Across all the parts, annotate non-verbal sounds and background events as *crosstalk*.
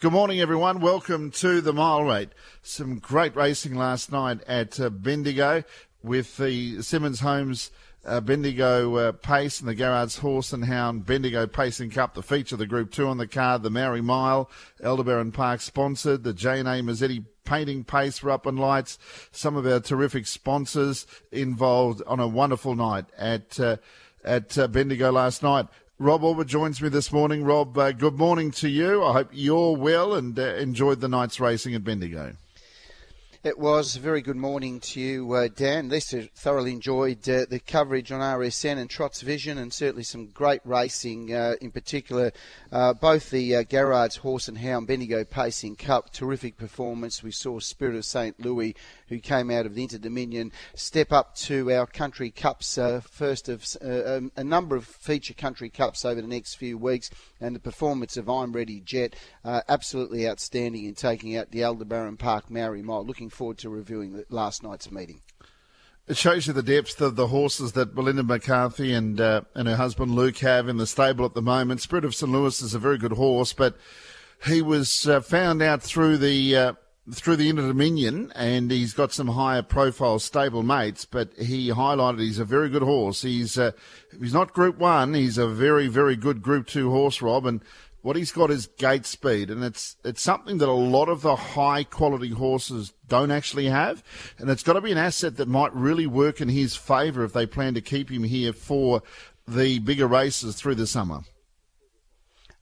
Good morning, everyone. Welcome to the Mile Rate. Some great racing last night at uh, Bendigo with the Simmons Homes uh, Bendigo uh, Pace and the Garrard's Horse and Hound Bendigo Pacing Cup, the feature, the Group 2 on the card, the Maori Mile, Aldebaran Park sponsored, the J&A Mazzetti Painting Pace were up on lights. Some of our terrific sponsors involved on a wonderful night at uh, at uh, Bendigo last night. Rob Auber joins me this morning. Rob, uh, good morning to you. I hope you're well and uh, enjoyed the night's racing at Bendigo. It was a very good morning to you, uh, Dan. Lester thoroughly enjoyed uh, the coverage on RSN and Trots Vision, and certainly some great racing, uh, in particular, uh, both the uh, Garrard's Horse and Hound Bendigo Pacing Cup. Terrific performance. We saw Spirit of St. Louis, who came out of the Inter Dominion, step up to our country cups, uh, first of um, a number of feature country cups over the next few weeks, and the performance of I'm Ready Jet, absolutely outstanding in taking out the Aldebaran Park Maori Mile. Looking forward to reviewing last night's meeting. It shows you the depth of the horses that Belinda McCarthy and uh, and her husband Luke have in the stable at the moment. Spirit of St. Louis is a very good horse, but he was uh, found out through the uh, through the Inter Dominion, and he's got some higher profile stable mates. But he highlighted he's a very good horse. He's uh, he's not Group One. He's a very very good Group Two horse, Rob, and what he's got is gate speed, and it's it's something that a lot of the high quality horses don't actually have, and it's got to be an asset that might really work in his favour if they plan to keep him here for the bigger races through the summer.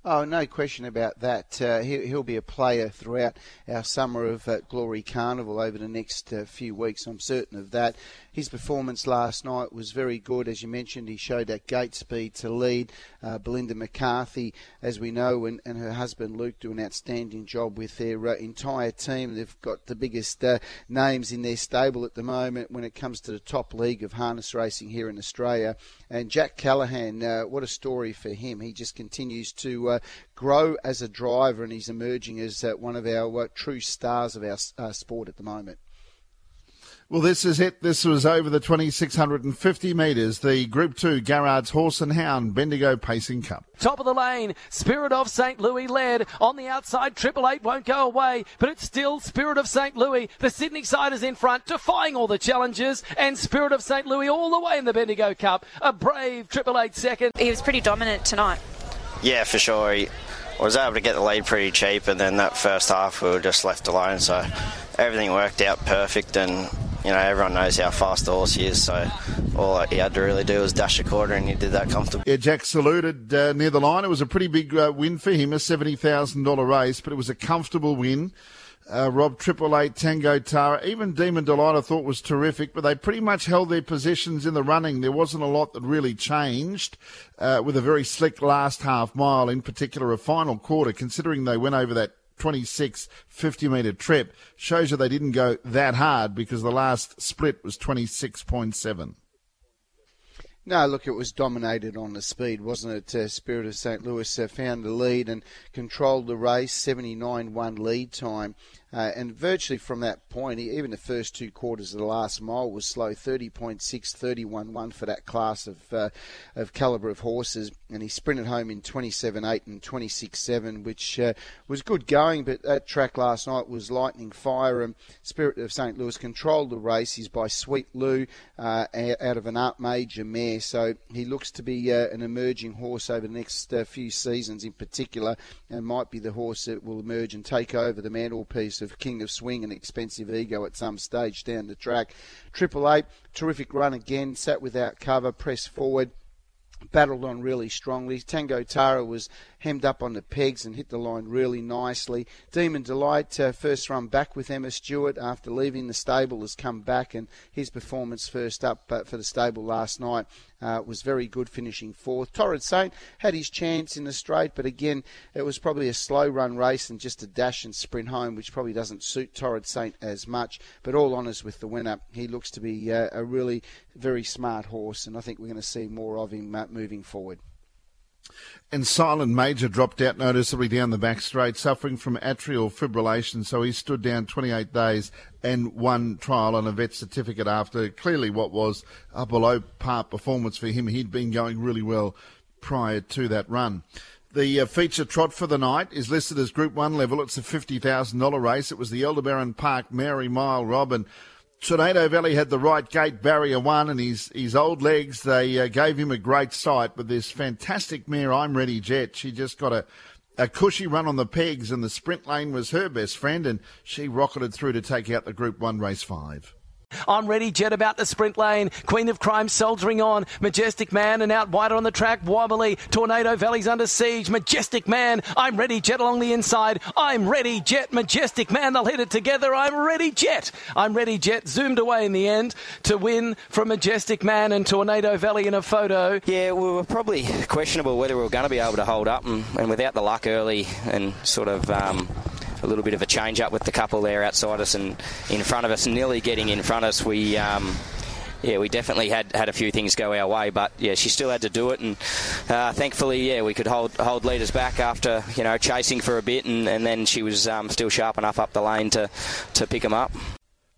Oh, no question about that. Uh, he, will be a player throughout our summer of uh, Glory Carnival over the next uh, few weeks. I'm certain of that. His performance last night was very good. As you mentioned, he showed that gate speed to lead. Uh, Belinda McCarthy, as we know, and, and, her husband Luke do an outstanding job with their uh, entire team. They've got the biggest uh, names in their stable at the moment when it comes to the top league of harness racing here in Australia. And Jack Callahan, uh, what a story for him. He just continues to uh, grow as a driver and he's emerging as uh, one of our true stars of our sport at the moment. Well, this is it. This was over the 2,650 metres, the Group 2 Garrard's Horse and Hound Bendigo Pacing Cup. Top of the lane, Spirit of St. Louis led. On the outside, Triple Eight won't go away, but it's still Spirit of St. Louis. The Sydney side is in front, defying all the challenges, and Spirit of St. Louis all the way in the Bendigo Cup. A brave Triple Eight second. He was pretty dominant tonight. Yeah, for sure. He was able to get the lead pretty cheap, and then that first half we were just left alone, so everything worked out perfect and you know, everyone knows how fast the horse is, so all he had to really do was dash a quarter, and he did that comfortably. Yeah, Jack saluted uh, near the line. It was a pretty big uh, win for him, a $70,000 race, but it was a comfortable win. Uh, Rob Triple Eight, Tango Tara, even Demon Delight I thought was terrific, but they pretty much held their positions in the running. There wasn't a lot that really changed uh, with a very slick last half mile, in particular a final quarter, considering they went over that 26 50 metre trip shows you they didn't go that hard because the last split was 26.7. No, look, it was dominated on the speed, wasn't it? Uh, Spirit of St. Louis uh, found the lead and controlled the race, 79 1 lead time. Uh, and virtually from that point, even the first two quarters of the last mile was slow 30.6, 31.1 for that class of, uh, of calibre of horses. And he sprinted home in 27.8 and 26.7, which uh, was good going. But that track last night was lightning fire. And Spirit of St. Louis controlled the race. He's by Sweet Lou uh, out of an Art Major mare. So he looks to be uh, an emerging horse over the next uh, few seasons in particular, and might be the horse that will emerge and take over the mantelpiece of King of Swing and Expensive Ego at some stage down the track. Triple Eight, terrific run again, sat without cover, pressed forward battled on really strongly. Tango Tara was hemmed up on the pegs and hit the line really nicely. Demon Delight, uh, first run back with Emma Stewart after leaving the stable, has come back and his performance first up uh, for the stable last night uh, was very good, finishing fourth. Torrid Saint had his chance in the straight, but again, it was probably a slow run race and just a dash and sprint home, which probably doesn't suit Torrid Saint as much. But all honours with the winner, he looks to be uh, a really very smart horse, and I think we're going to see more of him uh, moving forward. And Silent Major dropped out noticeably down the back straight, suffering from atrial fibrillation. So he stood down 28 days and one trial on a vet certificate after clearly what was a below par performance for him. He'd been going really well prior to that run. The uh, feature trot for the night is listed as Group 1 level. It's a $50,000 race. It was the Aldebaran Park Maori Mile Robin. Tornado Valley had the right gate barrier one, and his, his old legs, they uh, gave him a great sight. But this fantastic mare, I'm Ready Jet, she just got a, a cushy run on the pegs, and the sprint lane was her best friend, and she rocketed through to take out the Group 1 race five. I'm ready, Jet about the sprint lane. Queen of Crime soldiering on. Majestic Man and out wider on the track. Wobbly. Tornado Valley's under siege. Majestic Man. I'm ready, Jet along the inside. I'm ready, Jet. Majestic Man. They'll hit it together. I'm ready, Jet. I'm ready, Jet. Zoomed away in the end to win from Majestic Man and Tornado Valley in a photo. Yeah, we were probably questionable whether we were going to be able to hold up, and, and without the luck early and sort of. Um, a little bit of a change up with the couple there outside us and in front of us, nearly getting in front of us. We. Um, yeah, we definitely had, had a few things go our way, but yeah, she still had to do it, and uh, thankfully, yeah, we could hold hold leaders back after you know chasing for a bit, and, and then she was um, still sharp enough up the lane to to pick them up.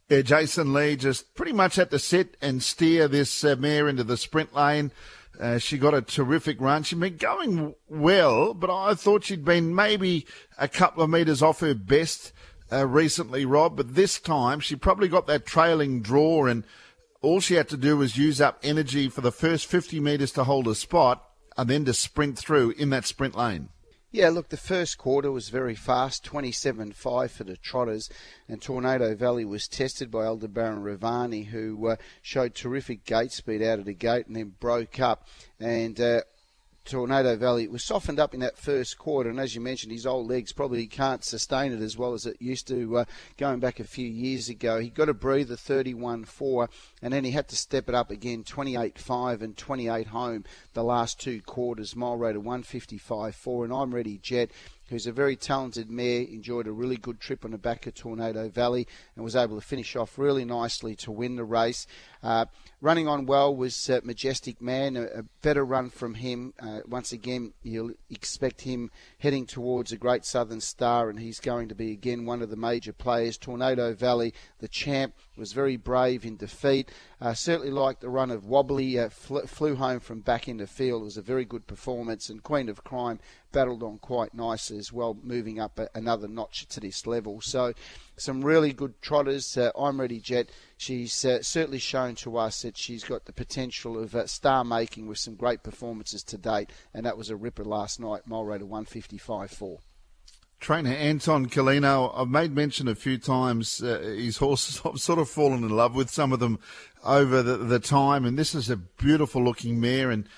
Yeah, Jason Lee just pretty much had to sit and steer this uh, mare into the sprint lane. Uh, she got a terrific run. She'd been going well, but I thought she'd been maybe a couple of metres off her best uh, recently, Rob. But this time, she probably got that trailing draw, and all she had to do was use up energy for the first 50 metres to hold a spot and then to sprint through in that sprint lane. Yeah, look, the first quarter was very fast, 27-5 for the Trotters, and Tornado Valley was tested by Aldebaran Ravani, who uh, showed terrific gate speed out of the gate and then broke up. And uh, Tornado Valley It was softened up in that first quarter, and as you mentioned, his old legs probably can't sustain it as well as it used to uh, going back a few years ago. He got a breather 31 4, and then he had to step it up again 28 5 and 28 home the last two quarters. Mile rate of 155 4, and I'm ready, Jet who's a very talented mare, enjoyed a really good trip on the back of Tornado Valley and was able to finish off really nicely to win the race. Uh, running on well was uh, Majestic Man, a, a, better run from him. Uh, once again, you'll expect him heading towards a great Southern Star, and he's going to be again one of the major players. Tornado Valley, the champ, was very brave in defeat. Uh, certainly liked the run of Wobbly, uh, fl- flew home from back in the field. It was a very good performance, and Queen of Crime battled on quite nicely as well, moving up a, another notch to this level. So, some really good trotters. Uh, I'm Ready Jet. She's uh, certainly shown to us that she's got the potential of uh, star making with some great performances to date, and that was a ripper last night, mile rate of 155.4. Trainer Anton Golino, I've made mention a few times uh, his horses. *laughs* I've sort of fallen in love with some of them over the, the time, and this is a beautiful looking mare. And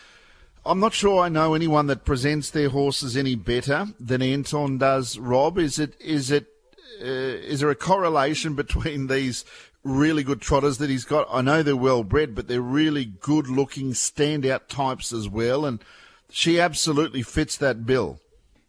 I'm not sure I know anyone that presents their horses any better than Anton does. Rob, is it is it is there a correlation between these really good trotters that he's got? I know they're well bred, but they're really good looking standout types as well, and she absolutely fits that bill.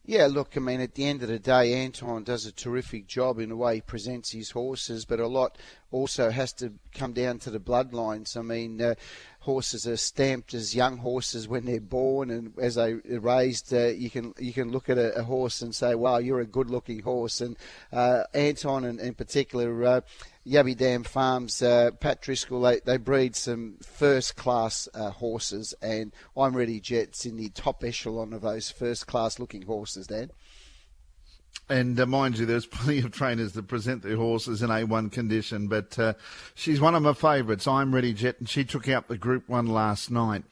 Yeah, look, I mean, at the end of the day, Anton does a terrific job in the way he presents his horses, but a lot also has to come down to the bloodlines. I mean, uh, horses are stamped as young horses when they're born, and as they are raised, uh, you can you can look at a, a, horse and say, "Wow, you're a good-looking horse." And uh, Anton, in, in particular uh, Yabby Dam Farms, uh, Pat Driscoll, they, they breed some first class uh, horses, and I'm Ready Jets in the top echelon of those first class looking horses, Dan. And uh, mind you, there's *laughs* plenty of trainers that present their horses in A1 condition, but uh, she's one of my favourites. I'm Ready Jet, and she took out the Group 1 last night.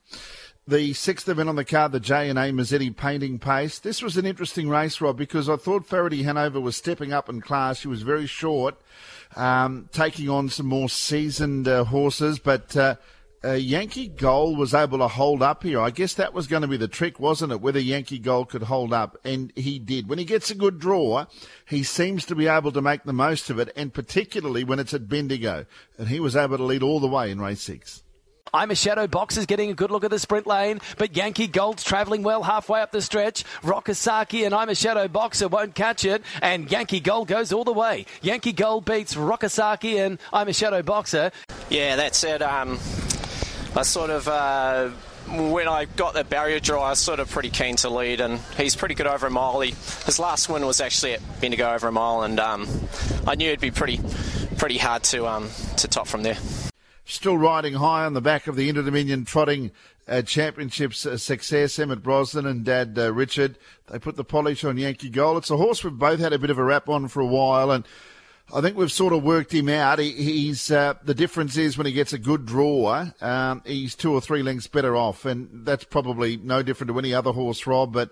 The sixth event on the card, the J and A Mazzetti painting pace. This was an interesting race, Rob, because I thought Faraday Hanover was stepping up in class. She was very short um, taking on some more seasoned uh, horses, but uh, Yankee Gold was able to hold up here. I guess that was going to be the trick, wasn't it? Whether Yankee Gold could hold up, and he did. When he gets a good draw, he seems to be able to make the most of it, and particularly when it's at Bendigo, and he was able to lead all the way in race six. I'm a Shadow Boxer's getting a good look at the sprint lane, but Yankee Gold's travelling well halfway up the stretch. Rockasaki and I'm a Shadow Boxer won't catch it, and Yankee Gold goes all the way. Yankee Gold beats Rockasaki and I'm a Shadow Boxer. Yeah, that's it. Um, I sort of. Uh when I got the barrier draw, I was sort of pretty keen to lead, and he's pretty good over a mile. He, his last win was actually at Bendigo over a mile, and um, I knew it'd be pretty, pretty hard to um, to top from there. still riding high on the back of the Inter Dominion trotting uh, championships uh, success. Emmett Brosnan and Dad uh, Richard, they put the polish on Yankee Gold. It's a horse we've both had a bit of a rap on for a while, and I think we've sort of worked him out. He, he's uh, the difference is when he gets a good draw, um, he's two or three lengths better off, and that's probably no different to any other horse, Rob. But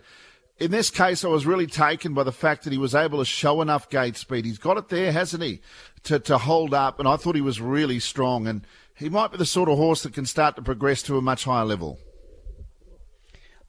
in this case, I was really taken by the fact that he was able to show enough gate speed. He's got it there, hasn't he, to to hold up, and I thought he was really strong, and he might be the sort of horse that can start to progress to a much higher level.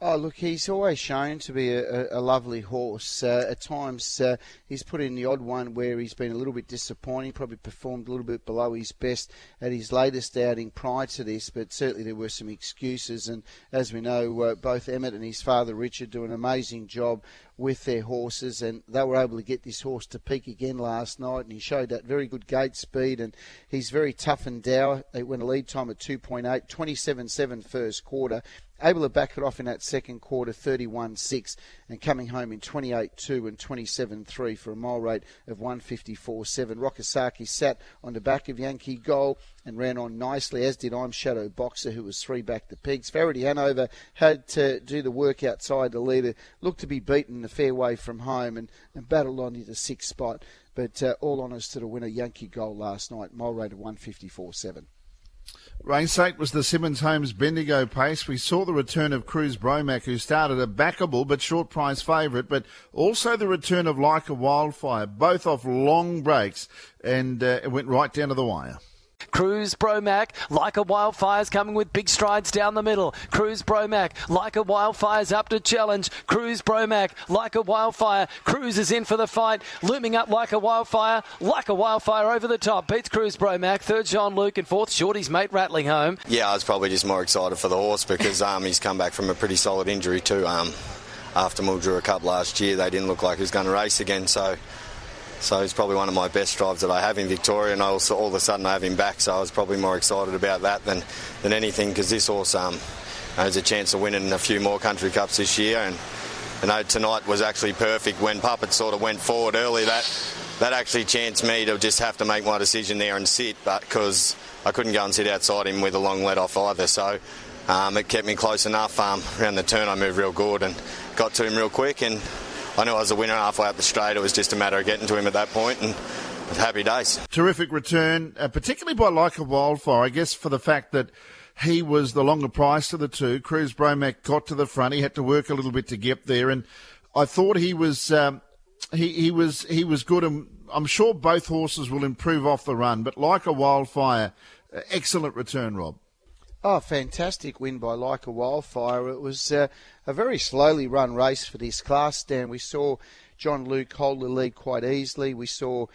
Oh, look, he's always shown to be a, a, lovely horse. Uh, at times, uh, he's put in the odd one where he's been a little bit disappointing, probably performed a little bit below his best at his latest outing prior to this, but certainly there were some excuses. And as we know, uh, both Emmett and his father Richard do an amazing job with their horses, and they were able to get this horse to peak again last night, and he showed that very good gate speed, and he's very tough and dour. They went a lead time at 2.8, 27.7 first quarter able to back it off in that second quarter, 31-6, and coming home in 28-2 and 27-3 for a mile rate of 154 7. Rockasaki sat on the back of Yankee Gold and ran on nicely, as did I'm Shadow Boxer, who was three back the pegs. Verity Hanover had to do the work outside the leader, looked to be beaten the fairway from home and, and battled on into sixth spot. But uh, all honours to the winner, Yankee Gold last night, mile rate of 154.7. Race was the Simmons Homes Bendigo pace. We saw the return of Cruz Bromac, who started a backable but short price favourite, but also the return of Like a Wildfire, both off long breaks, and uh, it went right down to the wire. Cruz Bromac, like a wildfire's coming with big strides down the middle. Cruz Bromac, like a wildfire's up to challenge. Cruz Bromac, like a wildfire. Cruz is in for the fight, looming up like a wildfire, like a wildfire over the top. Beats Cruz Bromac, third John Luke, and fourth Shorty's mate rattling home. Yeah, I was probably just more excited for the horse because um, he's come back from a pretty solid injury too. Um, after Mildura Cup last year, they didn't look like he was going to race again, so so he's probably one of my best drives that I have in Victoria, and I also all of a sudden I have him back. So I was probably more excited about that than than anything because this horse um, has a chance of winning a few more country cups this year. And you know tonight was actually perfect when Puppet sort of went forward early. That that actually chanced me to just have to make my decision there and sit, but because I couldn't go and sit outside him with a long let off either. So. Um, it kept me close enough. Um, around the turn, I moved real good and got to him real quick, and I knew I was a winner halfway up the straight. It was just a matter of getting to him at that point and happy days. Terrific return, uh, particularly by Like a Wildfire, I guess, for the fact that he was the longer price of the two. Cruz Bromac got to the front. He had to work a little bit to get there, and I thought he was um, he, he was he was good. And I'm sure both horses will improve off the run, but Like a Wildfire, uh, excellent return, Rob. Oh, fantastic win by Like a Wildfire. It was uh, a very slowly run race for this class, Dan. We saw John Luke hold the lead quite easily. We saw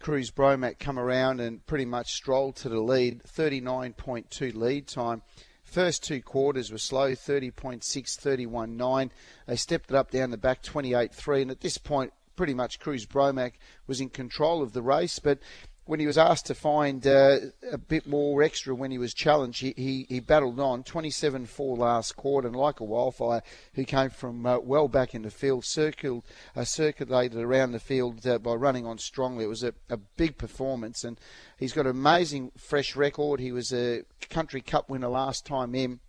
Cruz Bromac come around and pretty much stroll to the lead, 39.2 lead time. First two quarters were slow, 30.6, 31.9. They stepped it up down the back, 28.3. And at this point, pretty much Cruz Bromac was in control of the race, but when he was asked to find uh, a bit more extra when he was challenged, he, he, he battled on 27 4 last quarter, and like a wildfire, who came from uh, well back in the field, circled, uh, circulated around the field uh, by running on strongly. It was a, a big performance, and he's got an amazing fresh record. He was a Country Cup winner last time in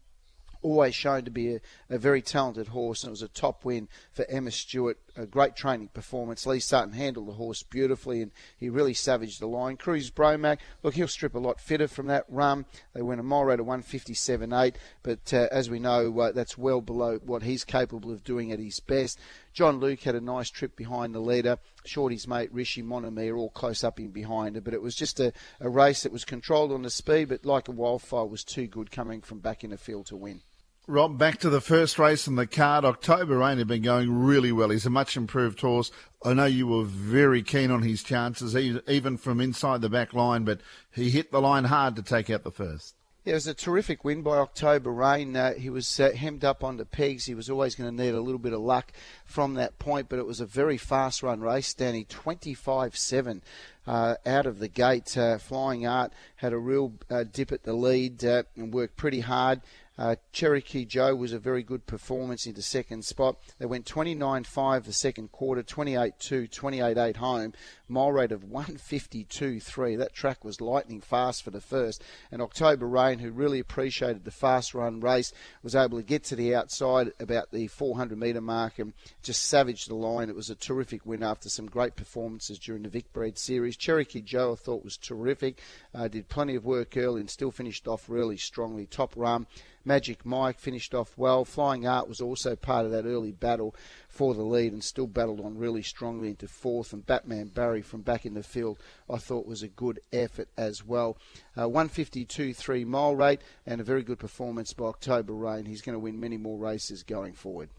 always shown to be a, a, very talented horse, and it was a top win for Emma Stewart. A great training performance. Lee Sutton handled the horse beautifully, and he really savaged the line. Cruz Bromac, look, he'll strip a lot fitter from that run. They went a mile rate of 157.8, but uh, as we know, uh, that's well below what he's capable of doing at his best. John Luke had a nice trip behind the leader. Shorty's mate Rishi Monami all close up in behind her, but it was just a, a race that was controlled on the speed, but like a wildfire was too good coming from back in the field to win. Rob, back to the first race in the card. October Rain had been going really well. He's a much improved horse. I know you were very keen on his chances, even from inside the back line, but he hit the line hard to take out the first. Yeah, it was a terrific win by October Rain. Uh, he was uh, hemmed up onto pegs. He was always going to need a little bit of luck from that point, but it was a very fast run race, Danny. 25 7 uh, out of the gate. Uh, Flying Art had a real uh, dip at the lead uh, and worked pretty hard. Uh, Cherokee Joe was a very good performance into second spot. They went 29-5 the second quarter, 28-2, 28-8 home. Mile rate of 152.3. That track was lightning fast for the first. And October Rain, who really appreciated the fast run race, was able to get to the outside about the 400 metre mark and just savaged the line. It was a terrific win after some great performances during the Vic Bred Series. Cherokee Joe, I thought, was terrific. Uh, did plenty of work early and still finished off really strongly. Top run. Magic Mike finished off well. Flying Art was also part of that early battle for the lead and still battled on really strongly into fourth. And Batman Barry from back in the field, I thought was a good effort as well. Uh, 152.3 mile rate and a very good performance by October Rain. He's going to win many more races going forward.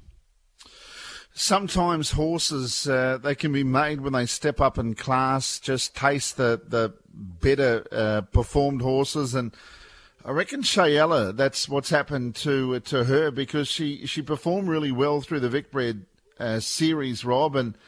Sometimes horses uh, they can be made when they step up in class. Just taste the the better uh, performed horses and I reckon Shayella, that's what's happened to to her because she, she performed really well through the Vicbred uh, series, Rob, and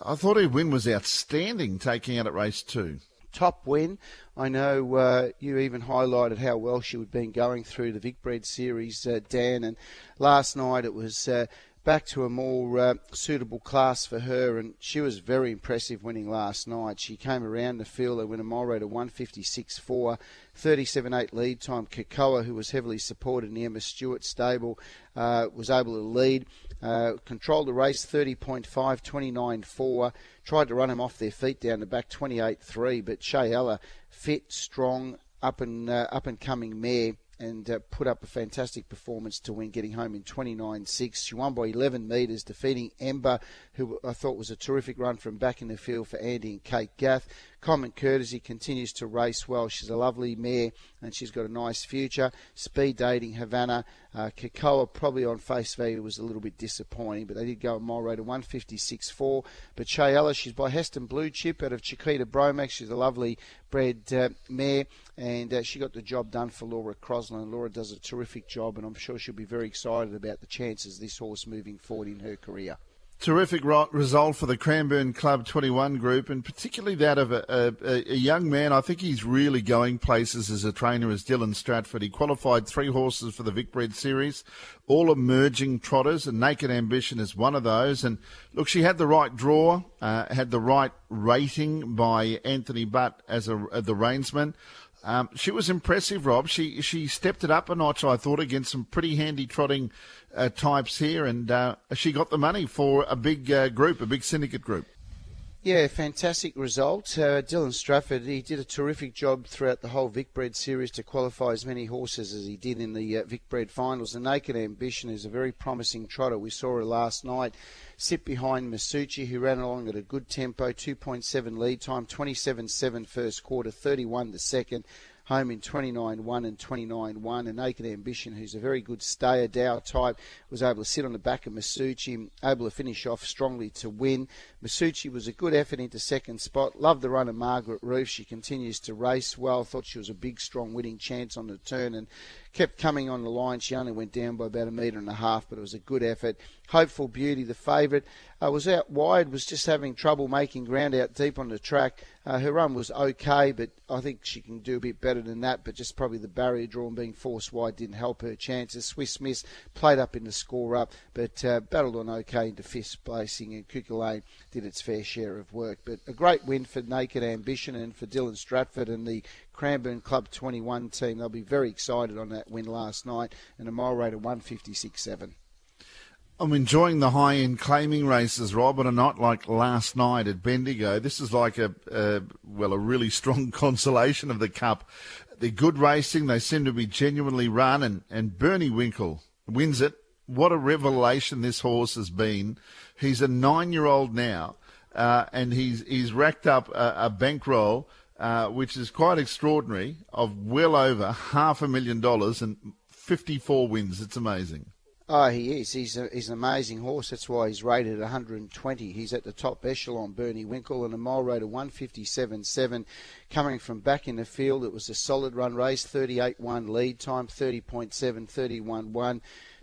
I thought her win was outstanding taking out at race two. Top win. I know uh, you even highlighted how well she had been going through the Vic Vicbred series, uh, Dan, and last night it was uh, back to a more uh, suitable class for her, and she was very impressive winning last night. She came around the field, and went a mile rate of 156.4, 37.8 lead time. Kakoa, who was heavily supported in the Emma Stewart stable, uh, was able to lead. Uh, controlled the race 30.5, 29.4. Tried to run him off their feet down the back 28.3, but Shayella, fit, strong, up and uh, up and coming mare and uh, put up a fantastic performance to win, getting home in 29.6. She won by 11 metres, defeating Ember, who I thought was a terrific run from back in the field for Andy and Kate Gath. Common Courtesy continues to race well. She's a lovely mare and she's got a nice future. Speed dating Havana. Uh, Kakoa probably on face value was a little bit disappointing, but they did go a mile rate of 156.4. But Chayella, she's by Heston Blue Chip out of Chiquita Bromax. She's a lovely bred uh, mare and uh, she got the job done for Laura Crosland. Laura does a terrific job and I'm sure she'll be very excited about the chances this horse moving forward in her career. Terrific result for the Cranbourne Club 21 group, and particularly that of a, a, a, young man. I think he's really going places as a trainer, as Dylan Stratford. He qualified three horses for the Vic Vicbred Series, all emerging trotters, and Naked Ambition is one of those. And look, she had the right draw, uh, had the right rating by Anthony Butt as a, the reinsman. Um, she was impressive, Rob. She she stepped it up a notch, I thought, against some pretty handy trotting uh, types here, and uh, she got the money for a big uh, group, a big syndicate group. Yeah, fantastic result. Uh, Dylan Stratford, he did a terrific job throughout the whole Vicbred series to qualify as many horses as he did in the uh, Vicbred finals. The Naked Ambition is a very promising trotter. We saw her last night sit behind Masucci, who ran along at a good tempo, 2.7 lead time, 27.7 first quarter, 31 the second home in 29-1 and 29-1. And Naked Ambition, who's a very good stayer, Dow type, was able to sit on the back of Masucci, able to finish off strongly to win. Masucci was a good effort into second spot. Loved the run of Margaret Roof. She continues to race well. Thought she was a big, strong winning chance on the turn and kept coming on the line. She only went down by about a metre and a half, but it was a good effort. Hopeful Beauty, the favourite, uh, was out wide, was just having trouble making ground out deep on the track. Uh, her run was okay, but I think she can do a bit better than that. But just probably the barrier draw and being forced wide didn't help her chances. Swiss Miss played up in the score up, but uh, battled on okay into fifth placing, and Kukulane did its fair share of work. But a great win for Naked Ambition and for Dylan Stratford and the Cranbourne Club 21 team. They'll be very excited on that win last night and a mile rate of 156.7. I'm enjoying the high end claiming races, Rob, and a night like last night at Bendigo. This is like a, a, well, a really strong *laughs* consolation of the Cup. They're good racing. They seem to be genuinely run, and, and Bernie Winkle wins it. What a revelation this horse has been. He's a nine year old now, uh, and he's, he's racked up a, a bankroll, uh, which is quite extraordinary, of well over half a million dollars and 54 wins. It's amazing. Oh, he is. He's, a, he's an amazing horse. That's why he's rated at 120. He's at the top echelon, Bernie Winkle, and a mile rate of 157.7. Coming from back in the field, it was a solid run race, 38-1 lead time, 30.7,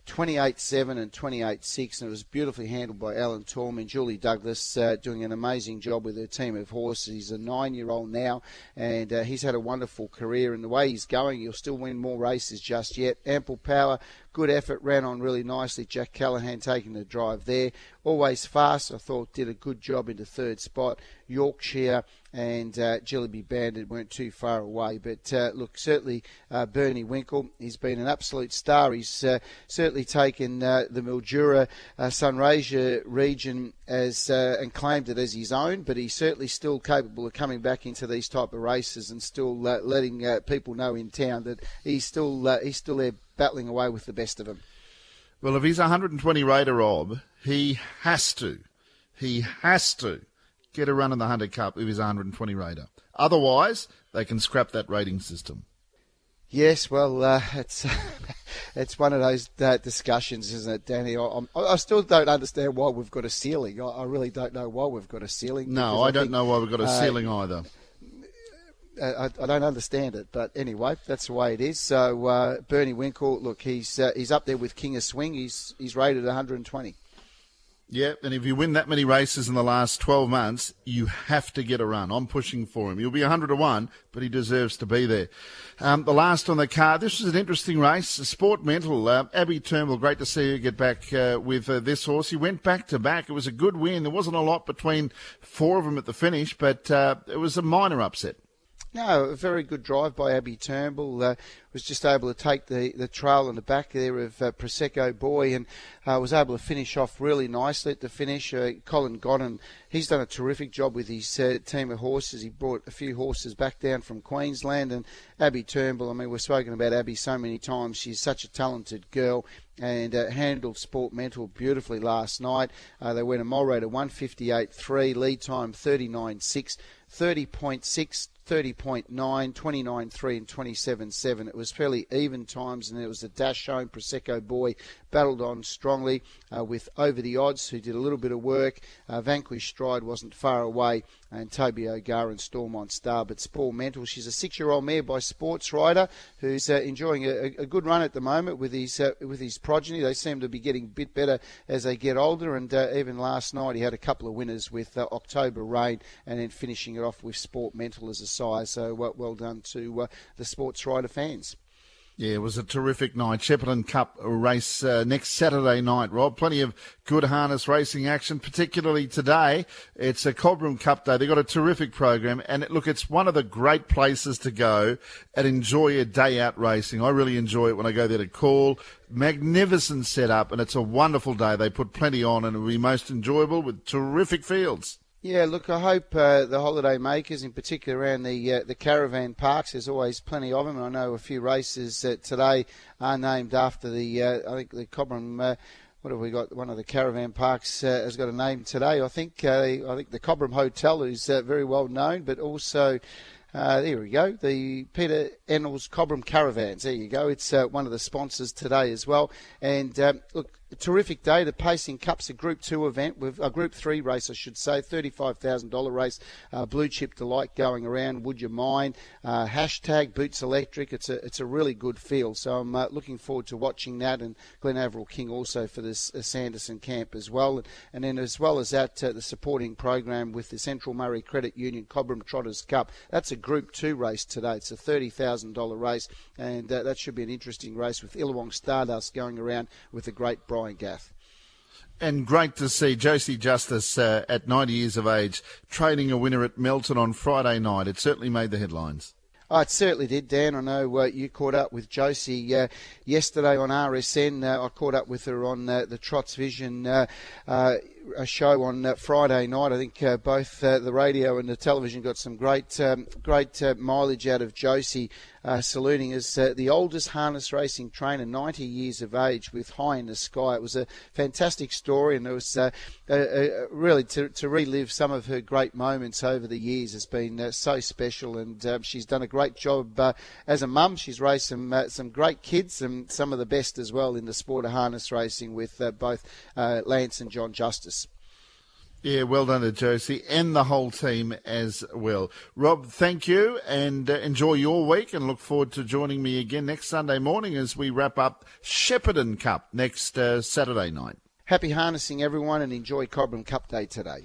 31-1. 28-7 and 28-6, and it was beautifully handled by Alan Torm Julie Douglas uh, doing an amazing job with her team of horses. He's a nine-year-old now, and uh, he's had a wonderful career. And the way he's going, he'll still win more races just yet. Ample power, good effort, ran on really nicely. Jack Callahan taking the drive there. Always fast, I thought did a good job into third spot. Yorkshire and uh, Jillaby Bandit weren't too far away. But uh, look, certainly uh, Bernie Winkle, he's been an absolute star. He's uh, certainly taken uh, the Mildura uh, Sunraysia region as and claimed it as his own. But he's certainly still capable of coming back into these type of races and still letting people know in town that he's still he's still there battling away with the best of them. Well, if he's 120 Raider Rob, he has to, he has to get a run in the Hunter Cup if he's 120 Raider. Otherwise, they can scrap that rating system. Yes, well, uh, it's *laughs* it's one of those uh, discussions, isn't it, Danny? I, I, still don't understand why we've got a ceiling. I, I, really don't know why we've got a ceiling. No, I, I don't think, know why we've got a uh, ceiling either. I, I, don't understand it, but anyway, that's the way it is. So uh, Bernie Winkle, look, he's uh, he's up there with King of Swing. He's he's rated 120. Yeah, and if you win that many races in the last 12 months, you have to get a run. I'm pushing for him. He'll be 100 to 1, but he deserves to be there. Um, the last on the card, this was an interesting race. Sport Mental, uh, Abby Turnbull, great to see you get back uh, with uh, this horse. He went back to back. It was a good win. There wasn't a lot between four of them at the finish, but uh, it was a minor upset. No, a very good drive by Abby Turnbull. Uh, was just able to take the, the trail in the back there of uh, Prosecco Boy and uh, was able to finish off really nicely at the finish. Uh, Colin Godden, he's done a terrific job with his uh, team of horses. He brought a few horses back down from Queensland and Abby Turnbull. I mean, we've spoken about Abby so many times. She's such a talented girl and uh, handled Sport Mental beautifully last night. Uh, they went a mile rate of 158.3, lead time 39.6, 30.6 30.9, 29.3 and 27.7. It was fairly even times and there was a dash home. Prosecco Boy battled on strongly uh, with Over the Odds, who did a little bit of work. Uh, Vanquish Stride wasn't far away, and Toby O'Gara and Stormont Star. But Sport Mental, she's a six-year-old mare by Sportswriter who's uh, enjoying a, a, good run at the moment with his uh, with his progeny. They seem to be getting a bit better as they get older, and uh, even last night he had a couple of winners with uh, October Rain, and then finishing it off with Sport Mental as a size. So well, well done to the Sportswriter fans. Yeah, it was a terrific night. Shepparton Cup race uh, next Saturday night, Rob. Plenty of good harness racing action, particularly today. It's a Cobram Cup day. They've got a terrific program. And look, it's one of the great places to go and enjoy a day out racing. I really enjoy it when I go there to call. Magnificent setup, and it's a wonderful day. They put plenty on, and it'll be most enjoyable with terrific fields. Yeah, look, I hope uh, the holiday makers, in particular around the uh, the caravan parks, there's always plenty of them. I know a few races uh, today are named after the, uh, I think the Cobram. Uh, what have we got? One of the caravan parks uh, has got a name today. I think I think the Cobram Hotel is very well known, but also uh, there we go. The Peter Ennals Cobram Caravans. There you go. It's uh, one of the sponsors today as well. And um, look, a terrific day. The Pacing Cup's a Group Two event with a Group Three race, I should say, thirty-five thousand dollar race. Uh, Blue Chip Delight going around. Would you mind? Uh, hashtag Boots Electric. It's a it's a really good field. So I'm uh, looking forward to watching that. And Glen Averill King also for this uh, Sanderson camp as well. And then as well as that, uh, the supporting program with the Central Murray Credit Union Cobram Trotters Cup. That's a Group Two race today. It's a thirty thousand dollar race, and uh, that should be an interesting race with Illawong Stardust going around with a great bride Gath. And great to see Josie Justice uh, at 90 years of age training a winner at Melton on Friday night. It certainly made the headlines. Oh, it certainly did, Dan. I know uh, you caught up with Josie uh, yesterday on RSN. Uh, I caught up with her on uh, the Trots Vision uh, uh, a show on uh, Friday night. I think uh, both uh, the radio and the television got some great, um, great uh, mileage out of Josie, uh, saluting as the oldest harness racing trainer, 90 years of age, with High in the Sky. It was a fantastic story, and it was really to, to, relive some of her great moments over the years has been so special, and she's done a great job as a mum. She's raised some some great kids and some of the best as well in the sport of harness racing with both Lance and John Justice. Yeah, well done to Josie and the whole team as well. Rob, thank you and uh, enjoy your week and look forward to joining me again next Sunday morning as we wrap up Shepparton Cup next uh, Saturday night. Happy harnessing, everyone, and enjoy Cobram Cup Day today.